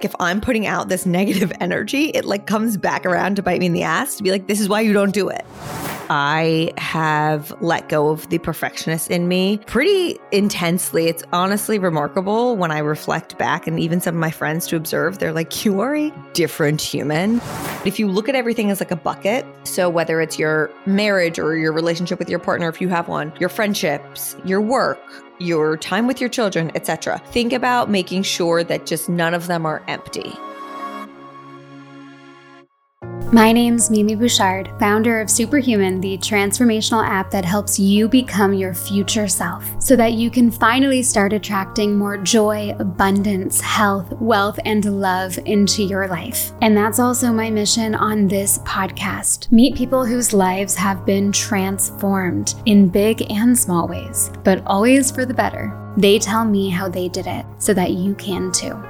if I'm putting out this negative energy, it like comes back around to bite me in the ass to be like, this is why you don't do it. I have let go of the perfectionist in me pretty intensely. It's honestly remarkable when I reflect back, and even some of my friends to observe, they're like, You are a different human. If you look at everything as like a bucket, so whether it's your marriage or your relationship with your partner, if you have one, your friendships, your work, your time with your children, etc. Think about making sure that just none of them are empty. My name's Mimi Bouchard, founder of Superhuman, the transformational app that helps you become your future self so that you can finally start attracting more joy, abundance, health, wealth, and love into your life. And that's also my mission on this podcast. Meet people whose lives have been transformed in big and small ways, but always for the better. They tell me how they did it so that you can too.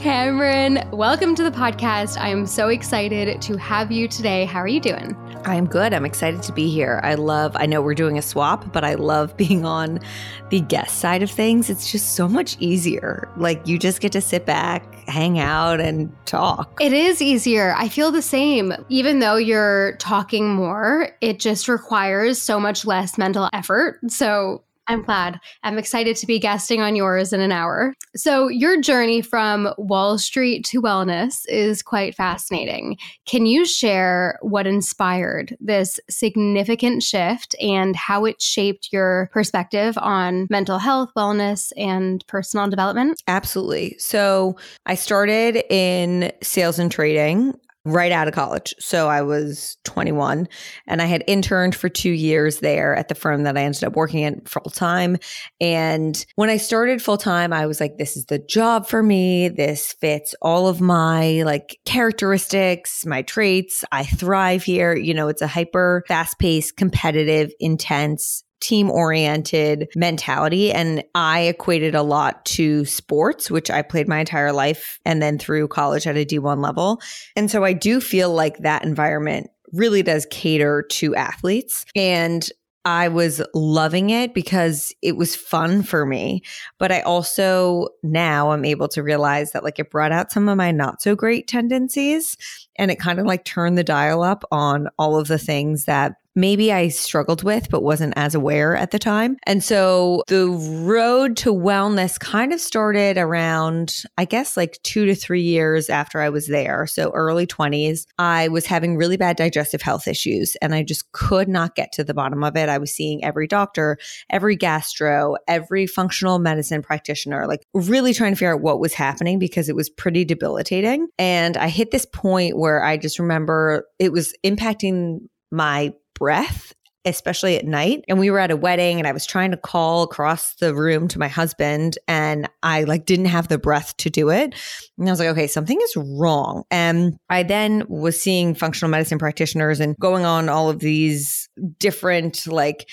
Cameron, welcome to the podcast. I am so excited to have you today. How are you doing? I'm good. I'm excited to be here. I love, I know we're doing a swap, but I love being on the guest side of things. It's just so much easier. Like you just get to sit back, hang out, and talk. It is easier. I feel the same. Even though you're talking more, it just requires so much less mental effort. So I'm glad. I'm excited to be guesting on yours in an hour. So, your journey from Wall Street to wellness is quite fascinating. Can you share what inspired this significant shift and how it shaped your perspective on mental health, wellness, and personal development? Absolutely. So, I started in sales and trading right out of college. So I was 21 and I had interned for two years there at the firm that I ended up working in full time. And when I started full time, I was like, this is the job for me. This fits all of my like characteristics, my traits. I thrive here. You know, it's a hyper fast paced, competitive, intense team oriented mentality. And I equated a lot to sports, which I played my entire life and then through college at a D1 level. And so I do feel like that environment really does cater to athletes. And I was loving it because it was fun for me. But I also now I'm able to realize that like it brought out some of my not so great tendencies and it kind of like turned the dial up on all of the things that maybe I struggled with, but wasn't as aware at the time. And so the road to wellness kind of started around, I guess, like two to three years after I was there. So early 20s, I was having really bad digestive health issues and I just could not get to the bottom of it. I was seeing every doctor, every gastro, every functional medicine practitioner, like really trying to figure out what was happening because it was pretty debilitating. And I hit this point where I just remember it was impacting my breath especially at night. And we were at a wedding and I was trying to call across the room to my husband and I like didn't have the breath to do it. And I was like, okay, something is wrong. And I then was seeing functional medicine practitioners and going on all of these different like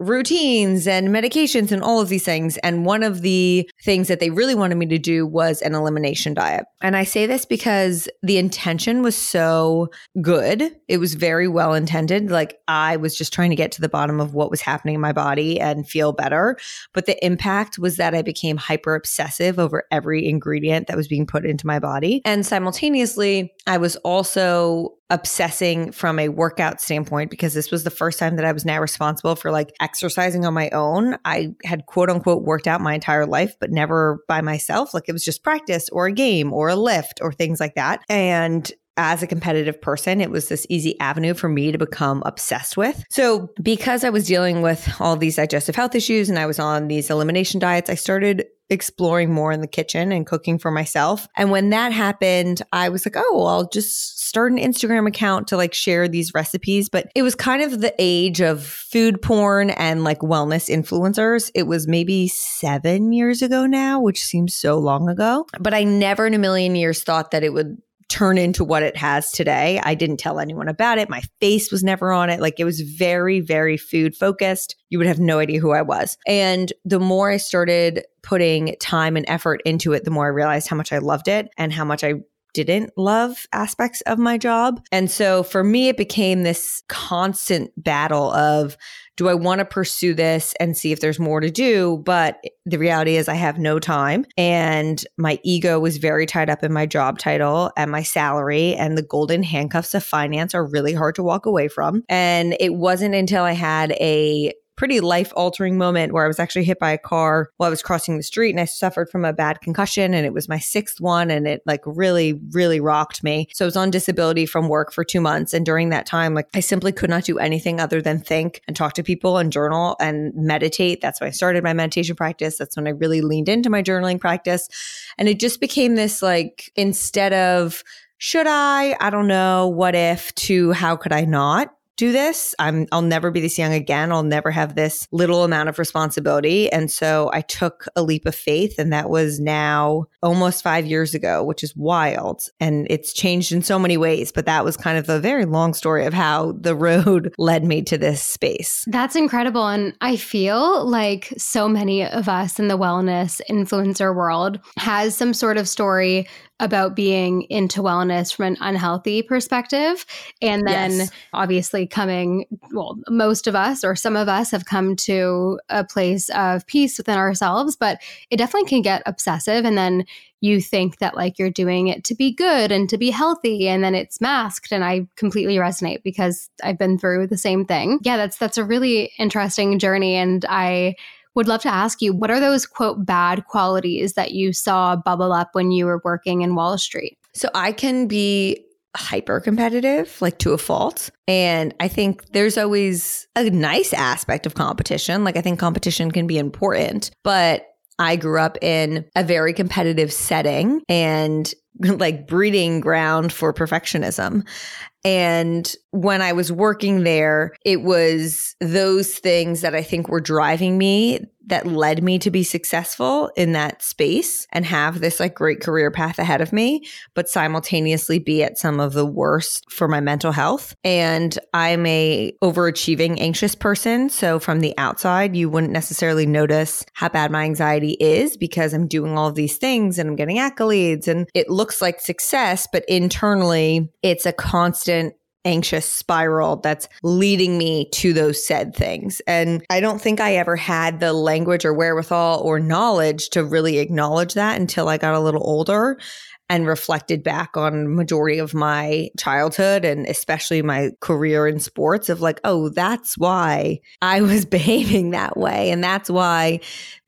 routines and medications and all of these things. And one of the things that they really wanted me to do was an elimination diet. And I say this because the intention was so good. It was very well intended. Like I was just trying to get to the bottom of what was happening in my body and feel better. But the impact was that I became hyper obsessive over every ingredient that was being put into my body. And simultaneously, I was also obsessing from a workout standpoint because this was the first time that I was now responsible for like exercising on my own. I had quote unquote worked out my entire life, but never by myself. Like it was just practice or a game or a lift or things like that. And as a competitive person, it was this easy avenue for me to become obsessed with. So, because I was dealing with all these digestive health issues and I was on these elimination diets, I started exploring more in the kitchen and cooking for myself. And when that happened, I was like, oh, well, I'll just start an Instagram account to like share these recipes. But it was kind of the age of food porn and like wellness influencers. It was maybe seven years ago now, which seems so long ago. But I never in a million years thought that it would turn into what it has today. I didn't tell anyone about it. My face was never on it. Like it was very, very food focused. You would have no idea who I was. And the more I started putting time and effort into it, the more I realized how much I loved it and how much I didn't love aspects of my job. And so for me, it became this constant battle of do I want to pursue this and see if there's more to do? But the reality is, I have no time. And my ego was very tied up in my job title and my salary. And the golden handcuffs of finance are really hard to walk away from. And it wasn't until I had a pretty life altering moment where I was actually hit by a car while I was crossing the street and I suffered from a bad concussion and it was my sixth one and it like really, really rocked me. So I was on disability from work for two months. And during that time, like I simply could not do anything other than think and talk to people and journal and meditate. That's when I started my meditation practice. That's when I really leaned into my journaling practice. And it just became this like, instead of, should I? I don't know. What if to how could I not? Do this. I'm I'll never be this young again. I'll never have this little amount of responsibility. And so I took a leap of faith and that was now almost 5 years ago, which is wild. And it's changed in so many ways, but that was kind of a very long story of how the road led me to this space. That's incredible and I feel like so many of us in the wellness influencer world has some sort of story about being into wellness from an unhealthy perspective. And then yes. obviously coming, well, most of us or some of us have come to a place of peace within ourselves, but it definitely can get obsessive. And then you think that like you're doing it to be good and to be healthy and then it's masked and I completely resonate because I've been through the same thing. Yeah, that's that's a really interesting journey and I would love to ask you what are those quote bad qualities that you saw bubble up when you were working in Wall Street? So I can be hyper competitive, like to a fault. And I think there's always a nice aspect of competition. Like I think competition can be important, but I grew up in a very competitive setting and like breeding ground for perfectionism. And when I was working there, it was those things that I think were driving me that led me to be successful in that space and have this like great career path ahead of me, but simultaneously be at some of the worst for my mental health. And I'm a overachieving anxious person. So from the outside, you wouldn't necessarily notice how bad my anxiety is because I'm doing all of these things and I'm getting accolades and it looks like success, but internally it's a constant anxious spiral that's leading me to those said things. And I don't think I ever had the language or wherewithal or knowledge to really acknowledge that until I got a little older and reflected back on majority of my childhood and especially my career in sports of like oh that's why i was behaving that way and that's why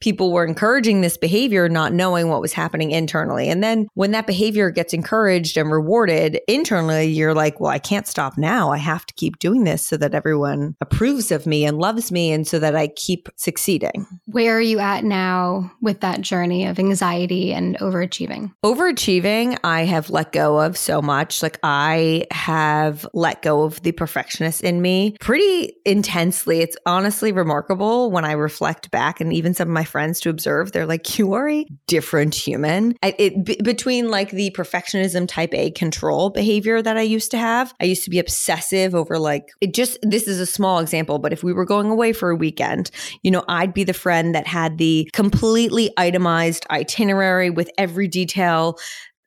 people were encouraging this behavior, not knowing what was happening internally. And then when that behavior gets encouraged and rewarded internally, you're like, well, I can't stop now. I have to keep doing this so that everyone approves of me and loves me and so that I keep succeeding. Where are you at now with that journey of anxiety and overachieving? Overachieving, I have let go of so much. Like I have let go of the perfectionist in me pretty intensely. It's honestly remarkable when I reflect back and even some of my friends to observe. They're like, you are a different human. It b- between like the perfectionism type A control behavior that I used to have. I used to be obsessive over like it just this is a small example, but if we were going away for a weekend, you know, I'd be the friend that had the completely itemized itinerary with every detail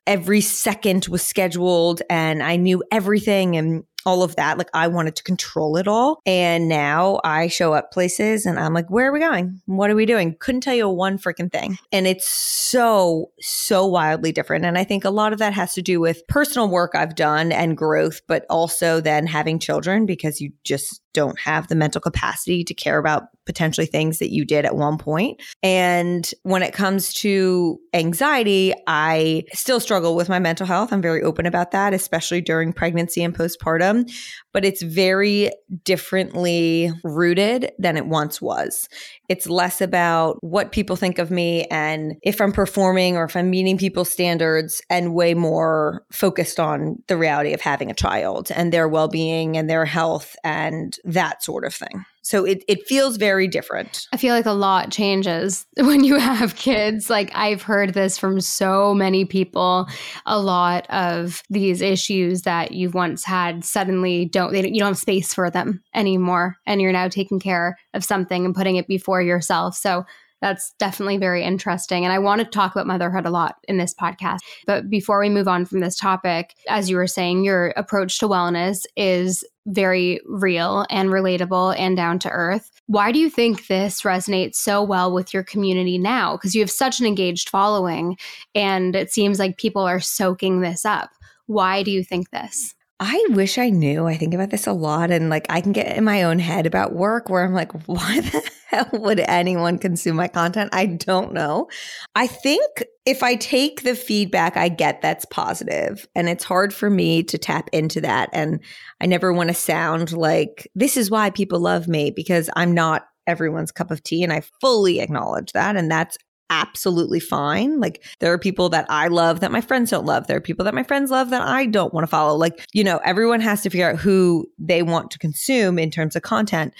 every second was scheduled and I knew everything and all of that. Like I wanted to control it all. And now I show up places and I'm like, where are we going? What are we doing? Couldn't tell you one freaking thing. And it's so, so wildly different. And I think a lot of that has to do with personal work I've done and growth, but also then having children because you just don't have the mental capacity to care about potentially things that you did at one point. And when it comes to anxiety, I still struggle with my mental health. I'm very open about that, especially during pregnancy and postpartum, but it's very differently rooted than it once was. It's less about what people think of me and if I'm performing or if I'm meeting people's standards and way more focused on the reality of having a child and their well being and their health and that sort of thing. So it, it feels very different. I feel like a lot changes when you have kids. Like I've heard this from so many people. A lot of these issues that you've once had suddenly don't, they, you don't have space for them anymore. And you're now taking care of something and putting it before yourself. So That's definitely very interesting. And I want to talk about motherhood a lot in this podcast. But before we move on from this topic, as you were saying, your approach to wellness is very real and relatable and down to earth. Why do you think this resonates so well with your community now? Because you have such an engaged following and it seems like people are soaking this up. Why do you think this? I wish I knew. I think about this a lot and like I can get in my own head about work where I'm like, why the hell would anyone consume my content? I don't know. I think if I take the feedback I get that's positive and it's hard for me to tap into that and I never want to sound like this is why people love me because I'm not everyone's cup of tea and I fully acknowledge that and that's absolutely fine. Like there are people that I love that my friends don't love. There are people that my friends love that I don't want to follow. Like, you know, everyone has to figure out who they want to consume in terms of content.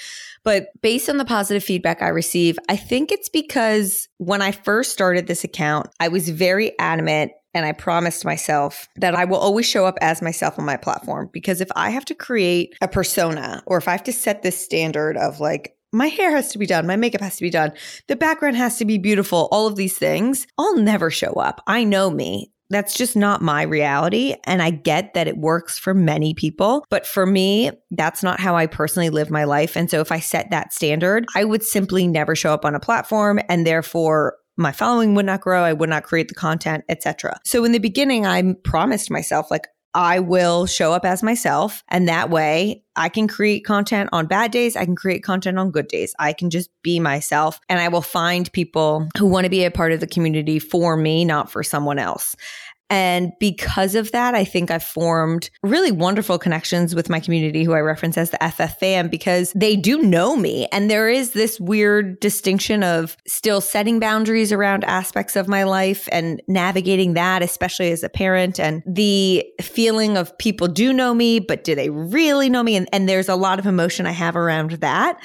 But based on the positive feedback I receive, I think it's because when I first started this account, I was very adamant and I promised myself that I will always show up as myself on my platform because if I have to create a persona or if I have to set this standard of like, my hair has to be done, my makeup has to be done, the background has to be beautiful, all of these things, I'll never show up. I know me. That's just not my reality. And I get that it works for many people. But for me, that's not how I personally live my life. And so if I set that standard, I would simply never show up on a platform and therefore my following would not grow i would not create the content etc so in the beginning i promised myself like I will show up as myself. And that way I can create content on bad days. I can create content on good days. I can just be myself and I will find people who want to be a part of the community for me, not for someone else. And because of that, I think I've formed really wonderful connections with my community who I reference as the FF fam because they do know me. And there is this weird distinction of still setting boundaries around aspects of my life and navigating that, especially as a parent and the feeling of people do know me, but do they really know me? And, and there's a lot of emotion I have around that.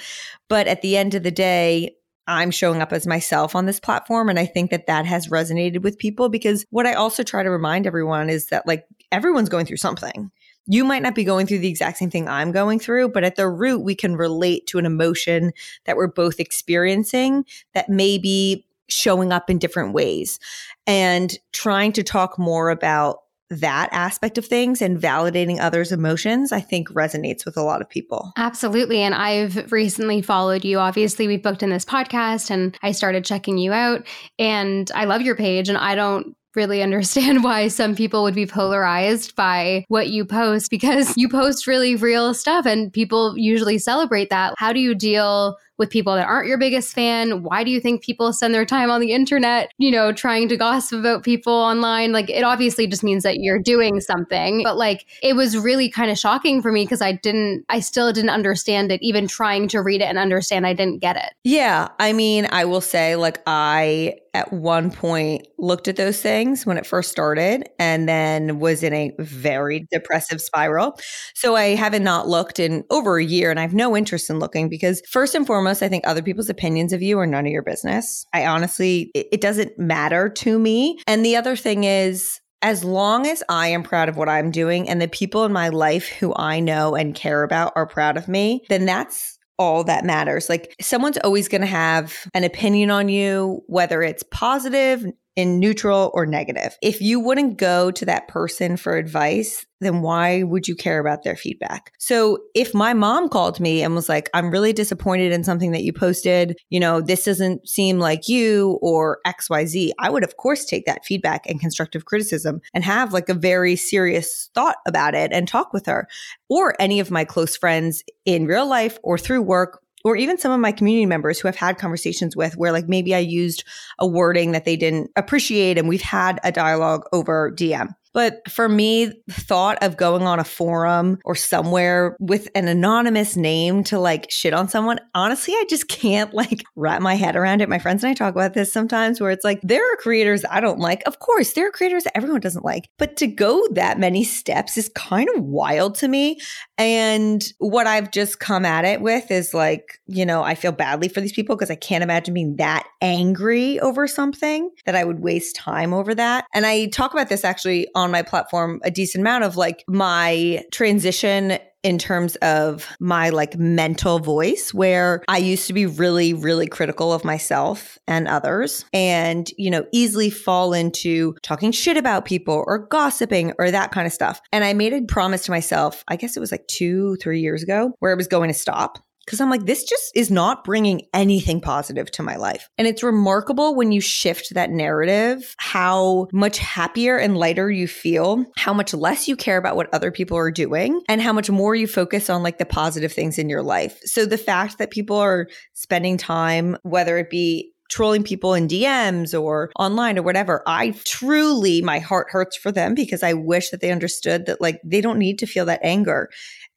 But at the end of the day, I'm showing up as myself on this platform. And I think that that has resonated with people because what I also try to remind everyone is that like everyone's going through something. You might not be going through the exact same thing I'm going through, but at the root, we can relate to an emotion that we're both experiencing that may be showing up in different ways. And trying to talk more about that aspect of things and validating others' emotions, I think resonates with a lot of people. Absolutely. And I've recently followed you. Obviously, we've booked in this podcast and I started checking you out. And I love your page. And I don't really understand why some people would be polarized by what you post because you post really real stuff and people usually celebrate that. How do you deal with people that aren't your biggest fan? Why do you think people spend their time on the internet, you know, trying to gossip about people online? Like, it obviously just means that you're doing something. But like, it was really kind of shocking for me because I didn't, I still didn't understand it. Even trying to read it and understand, I didn't get it. Yeah. I mean, I will say, like, I at one point looked at those things when it first started and then was in a very depressive spiral. So I haven't not looked in over a year and I have no interest in looking because first and foremost, I think other people's opinions of you are none of your business. I honestly, it, it doesn't matter to me. And the other thing is, as long as I am proud of what I'm doing and the people in my life who I know and care about are proud of me, then that's all that matters. Like someone's always going to have an opinion on you, whether it's positive, in neutral or negative. If you wouldn't go to that person for advice, then why would you care about their feedback? So if my mom called me and was like, I'm really disappointed in something that you posted, you know, this doesn't seem like you or XYZ, I would of course take that feedback and constructive criticism and have like a very serious thought about it and talk with her or any of my close friends in real life or through work or even some of my community members who I've had conversations with where like maybe I used a wording that they didn't appreciate and we've had a dialogue over DM. But for me, the thought of going on a forum or somewhere with an anonymous name to like shit on someone, honestly, I just can't like wrap my head around it. My friends and I talk about this sometimes where it's like, there are creators I don't like. Of course, there are creators that everyone doesn't like. But to go that many steps is kind of wild to me. And what I've just come at it with is like, you know, I feel badly for these people because I can't imagine being that angry over something that I would waste time over that. And I talk about this actually my platform a decent amount of like my transition in terms of my like mental voice where I used to be really, really critical of myself and others and, you know, easily fall into talking shit about people or gossiping or that kind of stuff. And I made a promise to myself, I guess it was like two, three years ago, where I was going to stop because I'm like, this just is not bringing anything positive to my life. And it's remarkable when you shift that narrative, how much happier and lighter you feel, how much less you care about what other people are doing, and how much more you focus on like the positive things in your life. So the fact that people are spending time, whether it be trolling people in DMs or online or whatever. I truly, my heart hurts for them because I wish that they understood that like they don't need to feel that anger.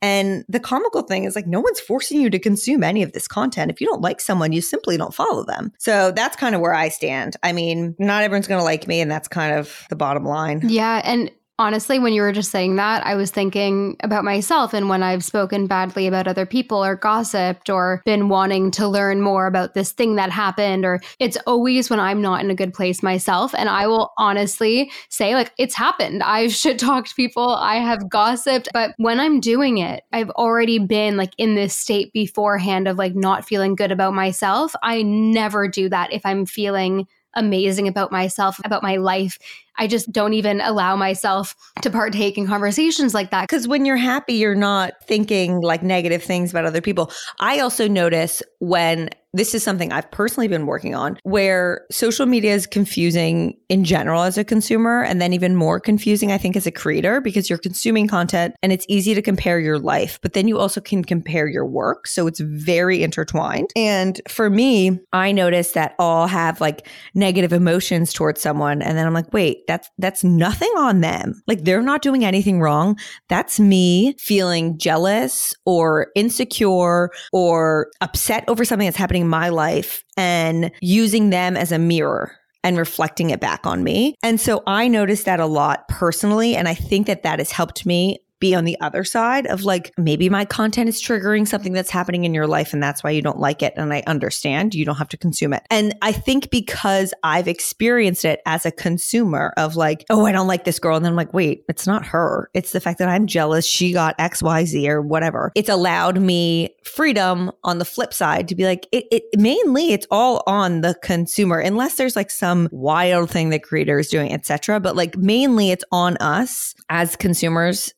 And the comical thing is like, no one's forcing you to consume any of this content. If you don't like someone, you simply don't follow them. So that's kind of where I stand. I mean, not everyone's going to like me, and that's kind of the bottom line. Yeah. And honestly, when you were just saying that, I was thinking about myself and when I've spoken badly about other people or gossiped or been wanting to learn more about this thing that happened, or it's always when I'm not in a good place myself. And I will honestly say, like, it's happened. I've shit talked people, I have gossiped, but when I'm doing it, I've already been like in this state beforehand of like not feeling good about myself. I never do that if I'm feeling amazing about myself, about my life. I just don't even allow myself to partake in conversations like that. Because when you're happy, you're not thinking like negative things about other people. I also notice when this is something I've personally been working on where social media is confusing in general as a consumer and then even more confusing I think as a creator because you're consuming content and it's easy to compare your life but then you also can compare your work so it's very intertwined and for me I notice that I'll have like negative emotions towards someone and then I'm like wait that's that's nothing on them like they're not doing anything wrong that's me feeling jealous or insecure or upset over something that's happening in my life and using them as a mirror and reflecting it back on me. And so I noticed that a lot personally. And I think that that has helped me be on the other side of like maybe my content is triggering something that's happening in your life and that's why you don't like it and I understand you don't have to consume it. And I think because I've experienced it as a consumer of like oh I don't like this girl and then I'm like wait it's not her it's the fact that I'm jealous she got XYZ or whatever. It's allowed me freedom on the flip side to be like it, it mainly it's all on the consumer unless there's like some wild thing that creator is doing etc but like mainly it's on us as consumers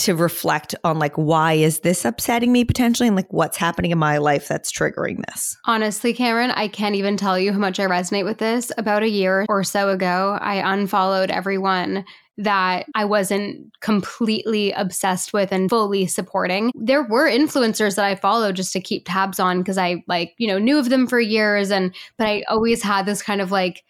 to reflect on like why is this upsetting me potentially and like what's happening in my life that's triggering this. Honestly, Cameron, I can't even tell you how much I resonate with this. About a year or so ago, I unfollowed everyone that I wasn't completely obsessed with and fully supporting. There were influencers that I followed just to keep tabs on because I like, you know, knew of them for years and but I always had this kind of like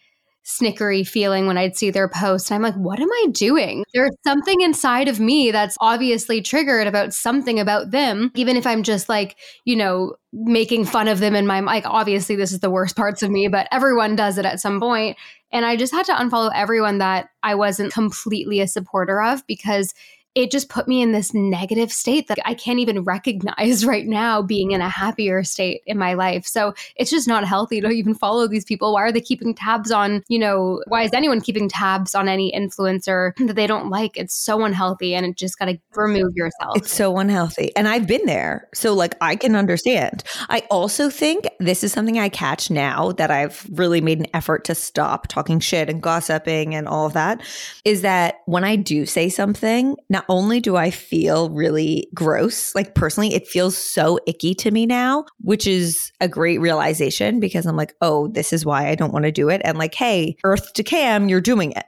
snickery feeling when I'd see their posts. And I'm like, what am I doing? There's something inside of me that's obviously triggered about something about them, even if I'm just like, you know, making fun of them in my like obviously this is the worst parts of me, but everyone does it at some point. And I just had to unfollow everyone that I wasn't completely a supporter of because it just put me in this negative state that I can't even recognize right now being in a happier state in my life. So it's just not healthy to even follow these people. Why are they keeping tabs on, you know, why is anyone keeping tabs on any influencer that they don't like? It's so unhealthy and it just got to remove yourself. It's so unhealthy. And I've been there. So like I can understand. I also think this is something I catch now that I've really made an effort to stop talking shit and gossiping and all of that is that when I do say something, now not only do I feel really gross, like personally, it feels so icky to me now, which is a great realization because I'm like, oh, this is why I don't want to do it. And like, hey, Earth to Cam, you're doing it.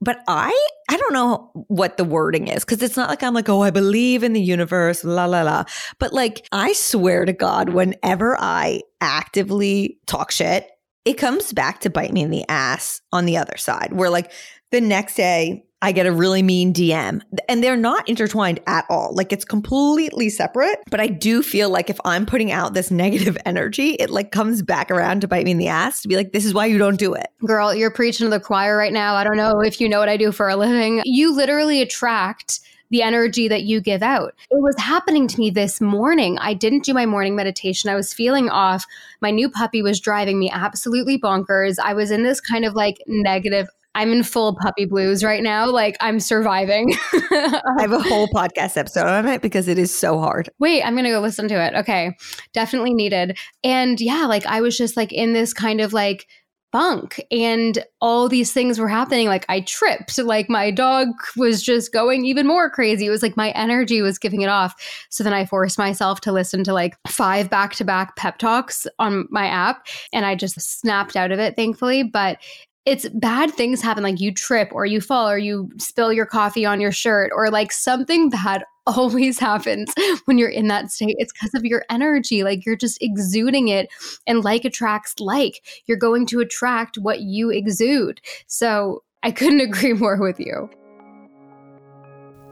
But I, I don't know what the wording is because it's not like I'm like, oh, I believe in the universe, la la la. But like, I swear to God, whenever I actively talk shit, it comes back to bite me in the ass on the other side. Where like the next day, I get a really mean DM and they're not intertwined at all. Like it's completely separate. But I do feel like if I'm putting out this negative energy, it like comes back around to bite me in the ass to be like, this is why you don't do it. Girl, you're preaching to the choir right now. I don't know if you know what I do for a living. You literally attract the energy that you give out. It was happening to me this morning. I didn't do my morning meditation. I was feeling off. My new puppy was driving me absolutely bonkers. I was in this kind of like negative I'm in full puppy blues right now. Like I'm surviving. I have a whole podcast episode on it because it is so hard. Wait, I'm going to go listen to it. Okay. Definitely needed. And yeah, like I was just like in this kind of like bunk and all these things were happening like i tripped like my dog was just going even more crazy it was like my energy was giving it off so then i forced myself to listen to like five back-to-back pep talks on my app and i just snapped out of it thankfully but it's bad things happen like you trip or you fall or you spill your coffee on your shirt or like something bad always happens when you're in that state. It's because of your energy like you're just exuding it and like attracts like. You're going to attract what you exude. So i couldn't agree more with you.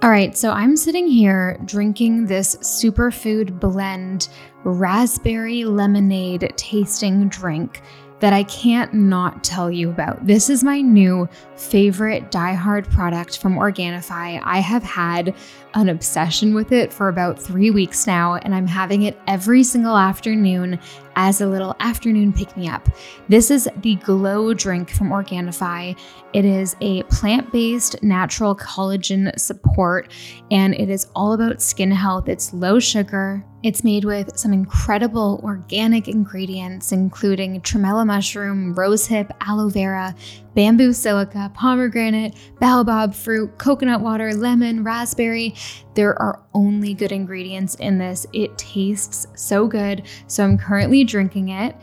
All right, so I'm sitting here drinking this superfood blend raspberry lemonade tasting drink that I can't not tell you about. This is my new favorite Die-Hard product from Organifi. I have had an obsession with it for about three weeks now, and I'm having it every single afternoon as a little afternoon pick me up. This is the Glow drink from Organifi. It is a plant based natural collagen support, and it is all about skin health. It's low sugar. It's made with some incredible organic ingredients, including tremella mushroom, rosehip, aloe vera, bamboo silica, pomegranate, baobab fruit, coconut water, lemon, raspberry. There are only good ingredients in this. It tastes so good. So I'm currently drinking it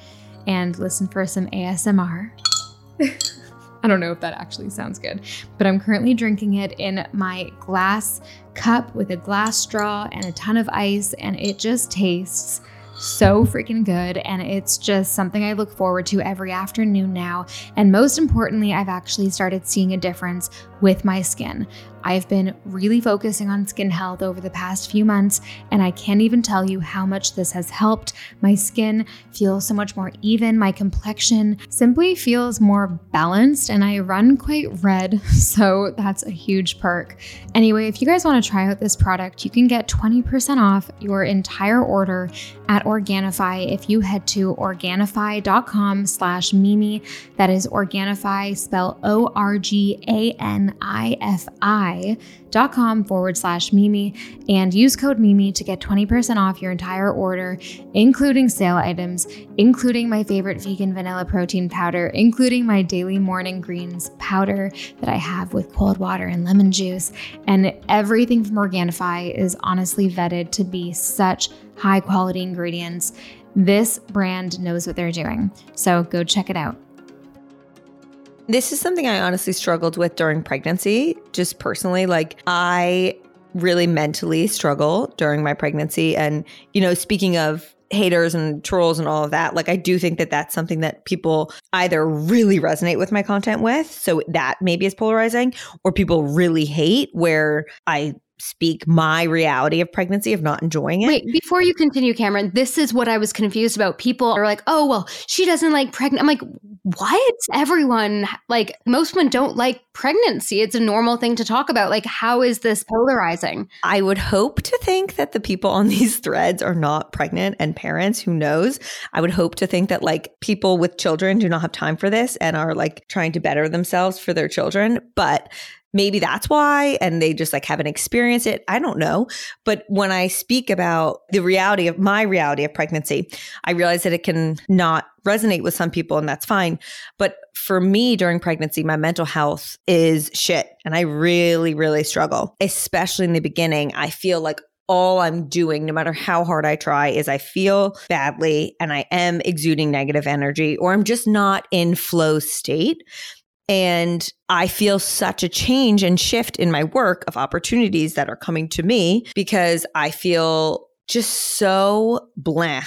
and listen for some ASMR. I don't know if that actually sounds good, but I'm currently drinking it in my glass cup with a glass straw and a ton of ice, and it just tastes so freaking good. And it's just something I look forward to every afternoon now. And most importantly, I've actually started seeing a difference with my skin. I've been really focusing on skin health over the past few months, and I can't even tell you how much this has helped. My skin feels so much more even, my complexion simply feels more balanced, and I run quite red, so that's a huge perk. Anyway, if you guys want to try out this product, you can get 20% off your entire order at Organifi if you head to Organifi.com slash Mimi. That is Organifi, spell O-R-G-A-N-I-F-I com forward slash Mimi and use code Mimi to get 20% off your entire order, including sale items, including my favorite vegan vanilla protein powder, including my daily morning greens powder that I have with cold water and lemon juice. And everything from Organifi is honestly vetted to be such high quality ingredients. This brand knows what they're doing. So go check it out. This is something I honestly struggled with during pregnancy, just personally. Like, I really mentally struggle during my pregnancy. And, you know, speaking of haters and trolls and all of that, like, I do think that that's something that people either really resonate with my content with. So that maybe is polarizing, or people really hate where I speak my reality of pregnancy of not enjoying it. Wait, before you continue, Cameron, this is what I was confused about. People are like, oh, well, she doesn't like pregnant. I'm like, what? Everyone, like, most women don't like pregnancy. It's a normal thing to talk about. Like, how is this polarizing? I would hope to think that the people on these threads are not pregnant and parents. Who knows? I would hope to think that, like, people with children do not have time for this and are like trying to better themselves for their children. But maybe that's why and they just like haven't experienced it i don't know. But when i speak about the reality of my reality of pregnancy i realize that it can not resonate with some people and that's fine. But for me during pregnancy my mental health is shit and i really really struggle especially in the beginning. I feel like all I'm doing, no matter how hard I try, is I feel badly and I am exuding negative energy or I'm just not in flow state. And I feel such a change and shift in my work of opportunities that are coming to me because I feel just so blah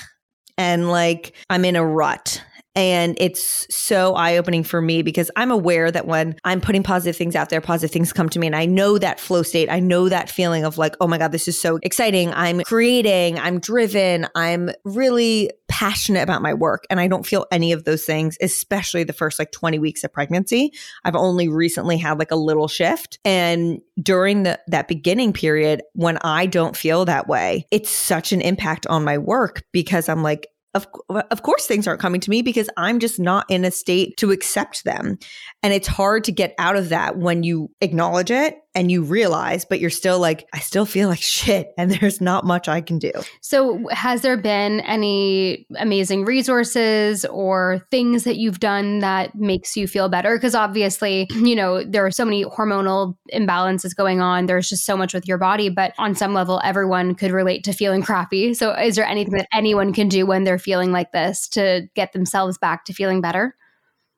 and like I'm in a rut and it's so eye opening for me because I'm aware that when I'm putting positive things out there, positive things come to me. And I know that flow state. I know that feeling of like, oh my God, this is so exciting. I'm creating, I'm driven, I'm really passionate about my work. And I don't feel any of those things, especially the first like 20 weeks of pregnancy. I've only recently had like a little shift. And during the, that beginning period, when I don't feel that way, it's such an impact on my work because I'm like, of, of course things aren't coming to me because I'm just not in a state to accept them. And it's hard to get out of that when you acknowledge it and you realize, but you're still like, I still feel like shit and there's not much I can do. So, has there been any amazing resources or things that you've done that makes you feel better? Because obviously, you know, there are so many hormonal imbalances going on. There's just so much with your body, but on some level, everyone could relate to feeling crappy. So, is there anything that anyone can do when they're feeling like this to get themselves back to feeling better?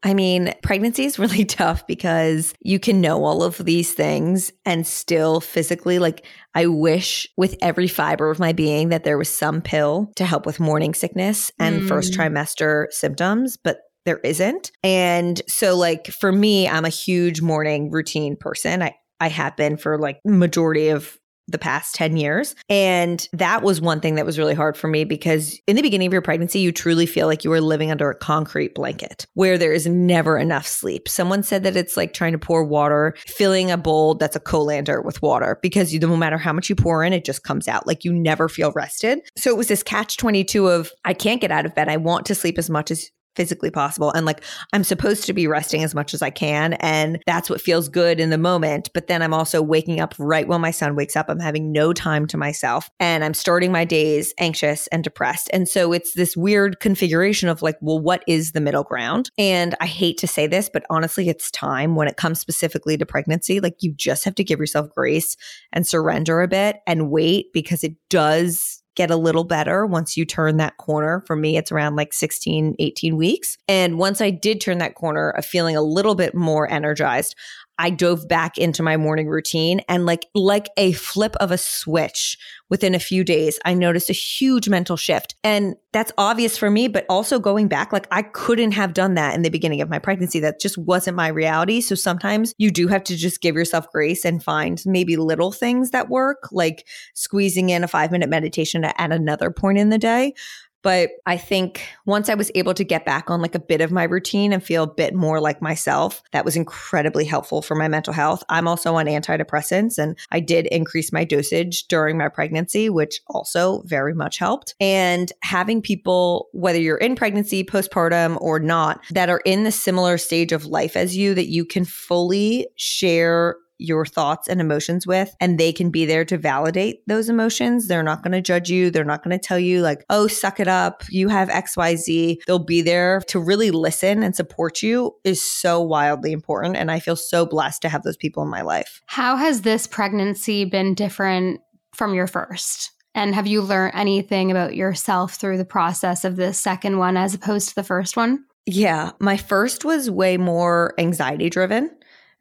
I mean, pregnancy is really tough because you can know all of these things and still physically, like, I wish with every fiber of my being that there was some pill to help with morning sickness and mm. first trimester symptoms, but there isn't. And so, like, for me, I'm a huge morning routine person. I, I have been for like majority of the past 10 years. And that was one thing that was really hard for me because in the beginning of your pregnancy, you truly feel like you are living under a concrete blanket where there is never enough sleep. Someone said that it's like trying to pour water, filling a bowl that's a colander with water because you, no matter how much you pour in, it just comes out. Like you never feel rested. So it was this catch 22 of I can't get out of bed. I want to sleep as much as physically possible. And like I'm supposed to be resting as much as I can and that's what feels good in the moment but then I'm also waking up right when my son wakes up. I'm having no time to myself and I'm starting my days anxious and depressed. And so it's this weird configuration of like well what is the middle ground? And I hate to say this but honestly it's time when it comes specifically to pregnancy. Like you just have to give yourself grace and surrender a bit and wait because it does get a little better once you turn that corner. For me, it's around like 16, 18 weeks. And once I did turn that corner of feeling a little bit more energized, I dove back into my morning routine and like like a flip of a switch within a few days I noticed a huge mental shift. And that's obvious for me but also going back like I couldn't have done that in the beginning of my pregnancy. That just wasn't my reality. So sometimes you do have to just give yourself grace and find maybe little things that work like squeezing in a 5 minute meditation at another point in the day but I think once I was able to get back on like a bit of my routine and feel a bit more like myself, that was incredibly helpful for my mental health. I'm also on antidepressants and I did increase my dosage during my pregnancy, which also very much helped. And having people, whether you're in pregnancy, postpartum, or not, that are in the similar stage of life as you, that you can fully share your thoughts and emotions with, and they can be there to validate those emotions. They're not going to judge you. They're not going to tell you, like, oh, suck it up. You have XYZ. They'll be there to really listen and support you is so wildly important. And I feel so blessed to have those people in my life. How has this pregnancy been different from your first? And have you learned anything about yourself through the process of the second one as opposed to the first one? Yeah, my first was way more anxiety driven.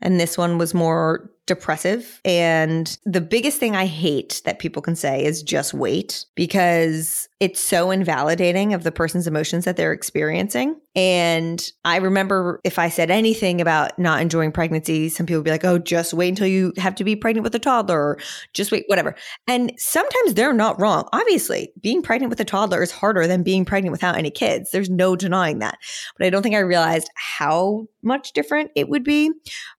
And this one was more depressive. And the biggest thing I hate that people can say is just wait because it's so invalidating of the person's emotions that they're experiencing. And I remember if I said anything about not enjoying pregnancy, some people would be like, oh, just wait until you have to be pregnant with a toddler, or just wait, whatever. And sometimes they're not wrong. Obviously, being pregnant with a toddler is harder than being pregnant without any kids. There's no denying that. But I don't think I realized how much different it would be.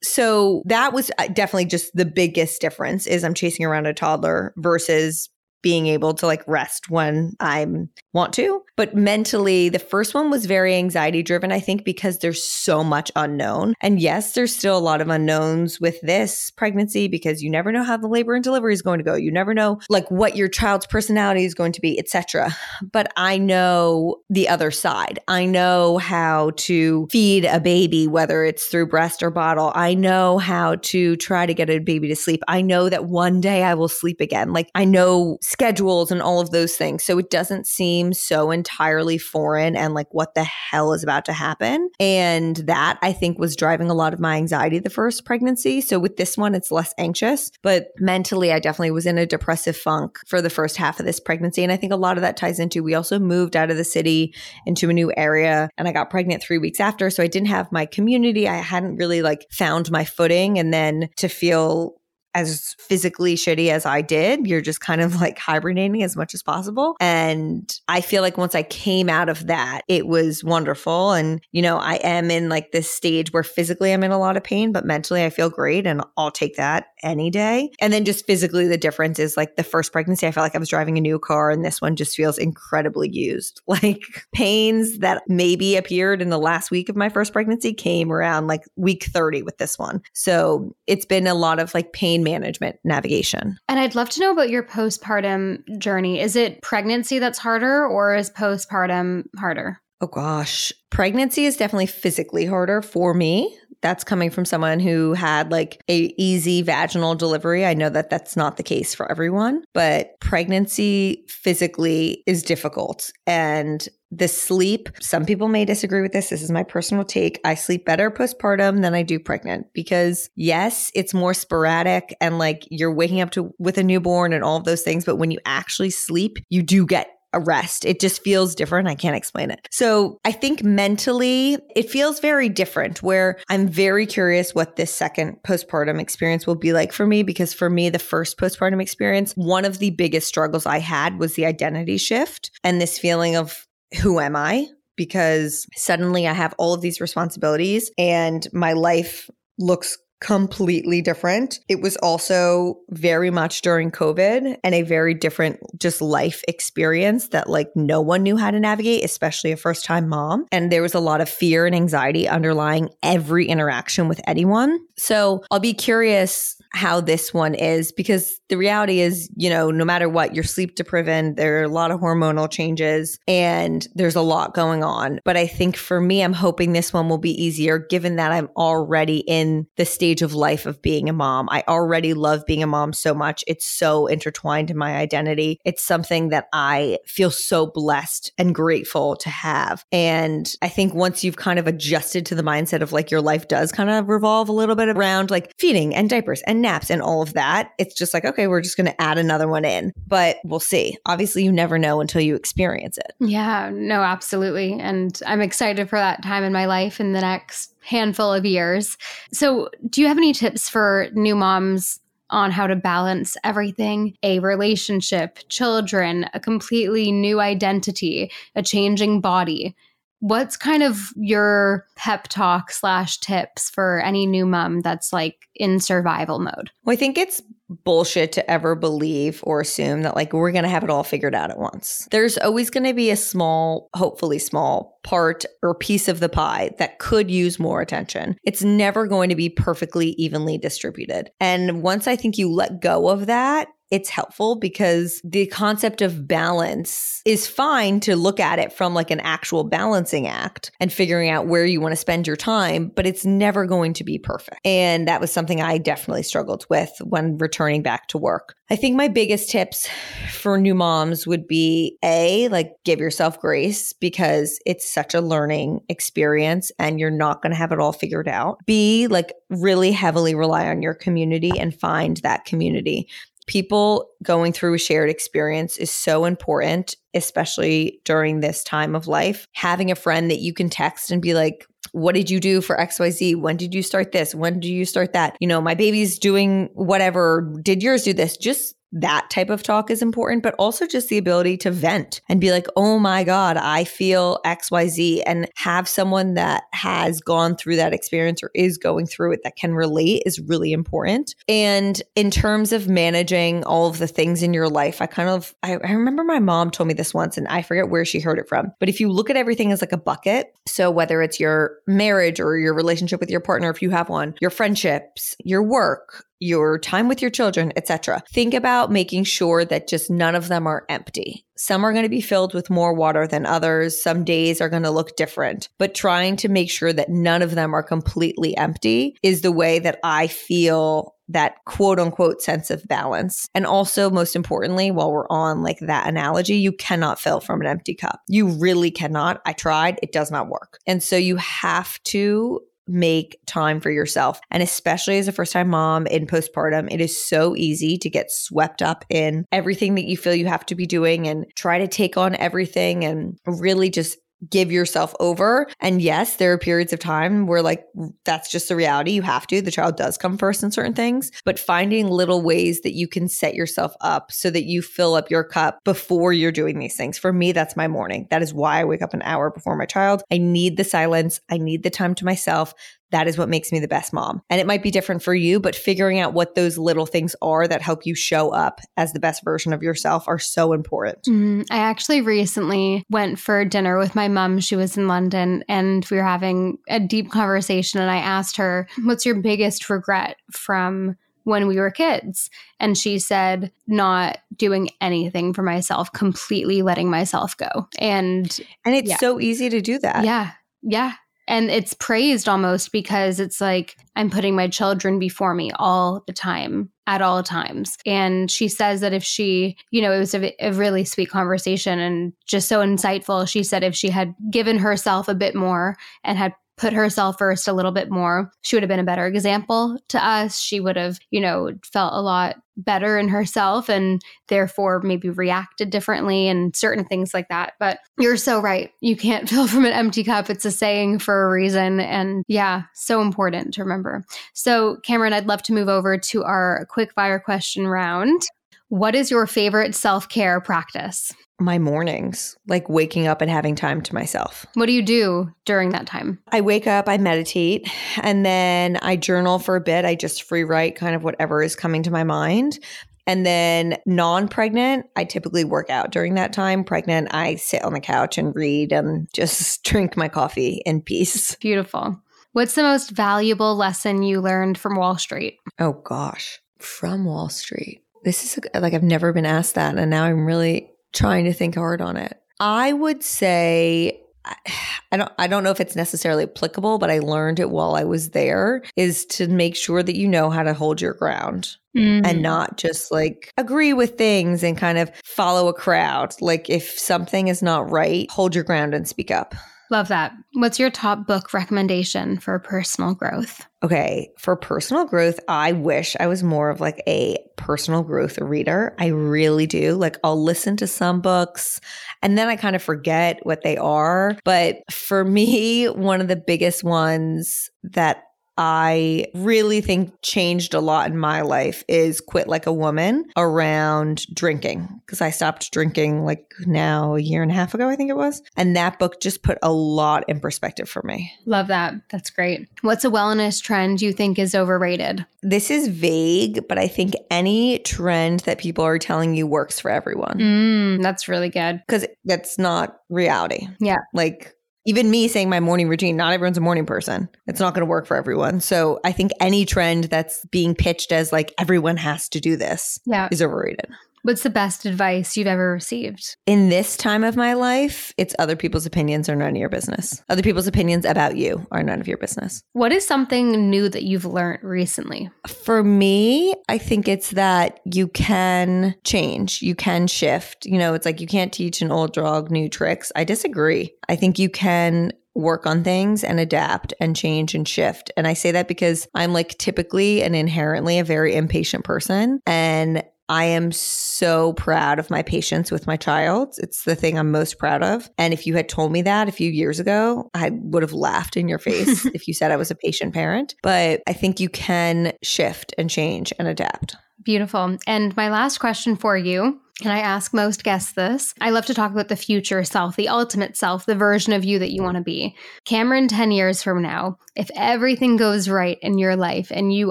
So that was uh, definitely just the biggest difference is I'm chasing around a toddler versus being able to like rest when I want to. But mentally, the first one was very anxiety driven, I think, because there's so much unknown. And yes, there's still a lot of unknowns with this pregnancy because you never know how the labor and delivery is going to go. You never know like what your child's personality is going to be, etc. But I know the other side. I know how to feed a baby, whether it's through breast or bottle. I know how to try to get a baby to sleep. I know that one day I will sleep again. Like I know schedules and all of those things. So it doesn't seem so entirely foreign and like what the hell is about to happen. And that I think was driving a lot of my anxiety the first pregnancy. So with this one, it's less anxious, but mentally, I definitely was in a depressive funk for the first half of this pregnancy. And I think a lot of that ties into we also moved out of the city into a new area and I got pregnant three weeks after. So I didn't have my community. I hadn't really like found my footing. And then to feel as physically shitty as I did. You're just kind of like hibernating as much as possible. And I feel like once I came out of that, it was wonderful. And, you know, I am in like this stage where physically I'm in a lot of pain, but mentally I feel great and I'll take that any day. And then just physically, the difference is like the first pregnancy, I felt like I was driving a new car, and this one just feels incredibly used. Like pains that maybe appeared in the last week of my first pregnancy came around like week 30 with this one. So it's been a lot of like pain management navigation. And I'd love to know about your postpartum journey. Is it pregnancy that's harder, or is postpartum harder? Oh gosh, pregnancy is definitely physically harder for me that's coming from someone who had like a easy vaginal delivery. I know that that's not the case for everyone, but pregnancy physically is difficult and the sleep, some people may disagree with this. This is my personal take. I sleep better postpartum than I do pregnant because yes, it's more sporadic and like you're waking up to with a newborn and all of those things, but when you actually sleep, you do get a rest. It just feels different. I can't explain it. So I think mentally, it feels very different where I'm very curious what this second postpartum experience will be like for me. Because for me, the first postpartum experience, one of the biggest struggles I had was the identity shift and this feeling of who am I? Because suddenly I have all of these responsibilities and my life looks completely different. It was also very much during COVID and a very different just life experience that like no one knew how to navigate, especially a first time mom. And there was a lot of fear and anxiety underlying every interaction with anyone. So I'll be curious how this one is because the reality is, you know, no matter what, you're sleep deprived, there are a lot of hormonal changes and there's a lot going on. But I think for me, I'm hoping this one will be easier given that I'm already in the stage of life of being a mom. I already love being a mom so much. It's so intertwined in my identity. It's something that I feel so blessed and grateful to have. And I think once you've kind of adjusted to the mindset of like your life does kind of revolve a little bit around like feeding and diapers and naps and all of that. It's just like, okay, we're just going to add another one in, but we'll see. Obviously, you never know until you experience it. Yeah, no, absolutely. And I'm excited for that time in my life in the next handful of years. So, do you have any tips for new moms on how to balance everything a relationship, children, a completely new identity, a changing body? What's kind of your pep talk slash tips for any new mom that's like in survival mode? Well, I think it's bullshit to ever believe or assume that like we're going to have it all figured out at once. There's always going to be a small, hopefully small part or piece of the pie that could use more attention. It's never going to be perfectly evenly distributed. And once I think you let go of that it's helpful because the concept of balance is fine to look at it from like an actual balancing act and figuring out where you want to spend your time, but it's never going to be perfect. And that was something I definitely struggled with when returning back to work. I think my biggest tips for new moms would be A, like give yourself grace because it's such a learning experience and you're not going to have it all figured out. B, like really heavily rely on your community and find that community people going through a shared experience is so important, especially during this time of life. Having a friend that you can text and be like, what did you do for XYZ? When did you start this? When did you start that? You know, my baby's doing whatever. Did yours do this? Just that type of talk is important, but also just the ability to vent and be like, oh my God, I feel XYZ and have someone that has gone through that experience or is going through it that can relate is really important. And in terms of managing all of the things in your life, I kind of, I, I remember my mom told me this once and I forget where she heard it from. But if you look at everything as like a bucket, so whether it's your marriage or your relationship with your partner, if you have one, your friendships, your work, your time with your children, etc. Think about making sure that just none of them are empty. Some are going to be filled with more water than others. Some days are going to look different, but trying to make sure that none of them are completely empty is the way that I feel that quote unquote sense of balance. And also, most importantly, while we're on like that analogy, you cannot fill from an empty cup. You really cannot. I tried, it does not work. And so you have to make time for yourself. And especially as a first time mom in postpartum, it is so easy to get swept up in everything that you feel you have to be doing and try to take on everything and really just give yourself over. And yes, there are periods of time where like that's just the reality. You have to. The child does come first in certain things, but finding little ways that you can set yourself up so that you fill up your cup before you're doing these things. For me, that's my morning. That is why I wake up an hour before my child. I need the silence. I need the time to myself that is what makes me the best mom. And it might be different for you, but figuring out what those little things are that help you show up as the best version of yourself are so important. Mm, I actually recently went for dinner with my mom. She was in London and we were having a deep conversation. And I asked her, What's your biggest regret from when we were kids. And she said, not doing anything for myself, completely letting myself go. And and it's yeah. so easy to do that. Yeah. Yeah and it's praised almost because it's like I'm putting my children before me all the time at all times. And she says that if she, you know, it was a, a, really sweet conversation and just so insightful. She said if she had given herself a bit more and had put herself first a little bit more, she would have been a better example to us. She would have, you know, felt a lot better in herself and therefore maybe reacted differently and certain things like that. But you're so right. You can't fill from an empty cup. It's a saying for a reason. And yeah, so important to remember. So, Cameron, I'd love to move over to our quick fire question round. What is your favorite self care practice? My mornings, like waking up and having time to myself. What do you do during that time? I wake up, I meditate, and then I journal for a bit. I just free write kind of whatever is coming to my mind. And then non pregnant, I typically work out during that time. Pregnant, I sit on the couch and read and just drink my coffee in peace. Beautiful. What's the most valuable lesson you learned from Wall Street? Oh, gosh. From Wall Street. This is like I've never been asked that. And now I'm really trying to think hard on it. I would say I don't I don't know if it's necessarily applicable, but I learned it while I was there is to make sure that you know how to hold your ground. Mm. And not just like agree with things and kind of follow a crowd. Like if something is not right, hold your ground and speak up. Love that. What's your top book recommendation for personal growth? Okay, for personal growth, I wish I was more of like a personal growth reader. I really do. Like, I'll listen to some books and then I kind of forget what they are. But for me, one of the biggest ones that I really think changed a lot in my life is Quit Like a Woman around drinking because I stopped drinking like now a year and a half ago, I think it was. And that book just put a lot in perspective for me. Love that. That's great. What's a wellness trend you think is overrated? This is vague, but I think any trend that people are telling you works for everyone. Mm, that's really good. Because that's not reality. Yeah. Like, even me saying my morning routine, not everyone's a morning person. It's not going to work for everyone. So I think any trend that's being pitched as like everyone has to do this yeah. is overrated. What's the best advice you've ever received? In this time of my life, it's other people's opinions are none of your business. Other people's opinions about you are none of your business. What is something new that you've learned recently? For me, I think it's that you can change, you can shift. You know, it's like you can't teach an old dog new tricks. I disagree. I think you can work on things and adapt and change and shift. And I say that because I'm like typically and inherently a very impatient person. And I am so proud of my patience with my child. It's the thing I'm most proud of. And if you had told me that a few years ago, I would have laughed in your face if you said I was a patient parent. But I think you can shift and change and adapt. Beautiful. And my last question for you and I ask most guests this. I love to talk about the future self, the ultimate self, the version of you that you want to be. Cameron, 10 years from now, if everything goes right in your life and you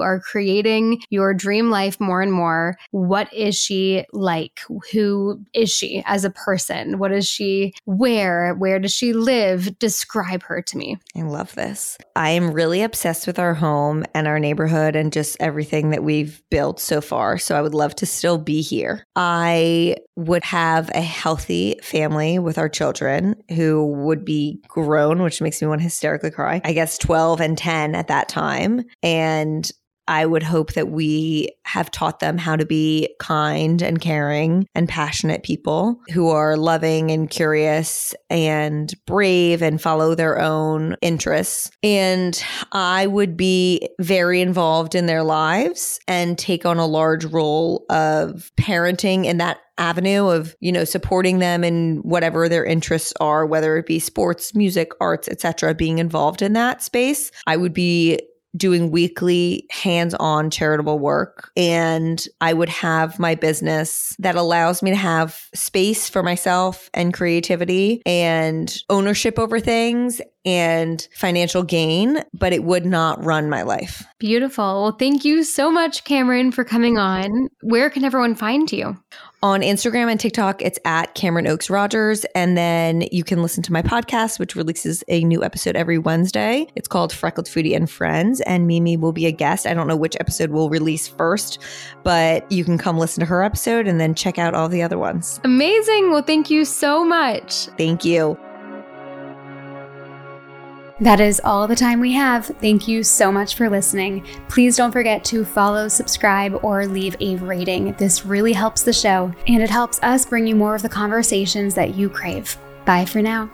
are creating your dream life more and more, what is she like? Who is she as a person? What does she wear? Where does she live? Describe her to me. I love this. I am really obsessed with our home and our neighborhood and just everything that we've built so far. So I would love to still be here. I would have a healthy family with our children who would be grown, which makes me want to hysterically cry. I guess 12 12 and 10 at that time. And I would hope that we have taught them how to be kind and caring and passionate people who are loving and curious and brave and follow their own interests. And I would be very involved in their lives and take on a large role of parenting in that avenue of you know supporting them in whatever their interests are whether it be sports music arts etc being involved in that space i would be doing weekly hands on charitable work. And I would have my business that allows me to have space for myself and creativity and ownership over things and financial gain, but it would not run my life. Beautiful. Well, thank you so much, Cameron, for coming on. Where can everyone find you? On Instagram and TikTok, it's at Cameron Oaks Rogers. And then you can listen to my podcast, which releases a new episode every Wednesday. It's called Freckled Foodie and Friends. And Mimi will be a guest. I don't know which episode will release first, but you can come listen to her episode and then check out all the other ones. Amazing. Well, thank you so much. Thank you. That is all the time we have. Thank you so much for listening. Please don't forget to follow, subscribe, or leave a rating. This really helps the show, and it helps us bring you more of the conversations that you crave. Bye for now.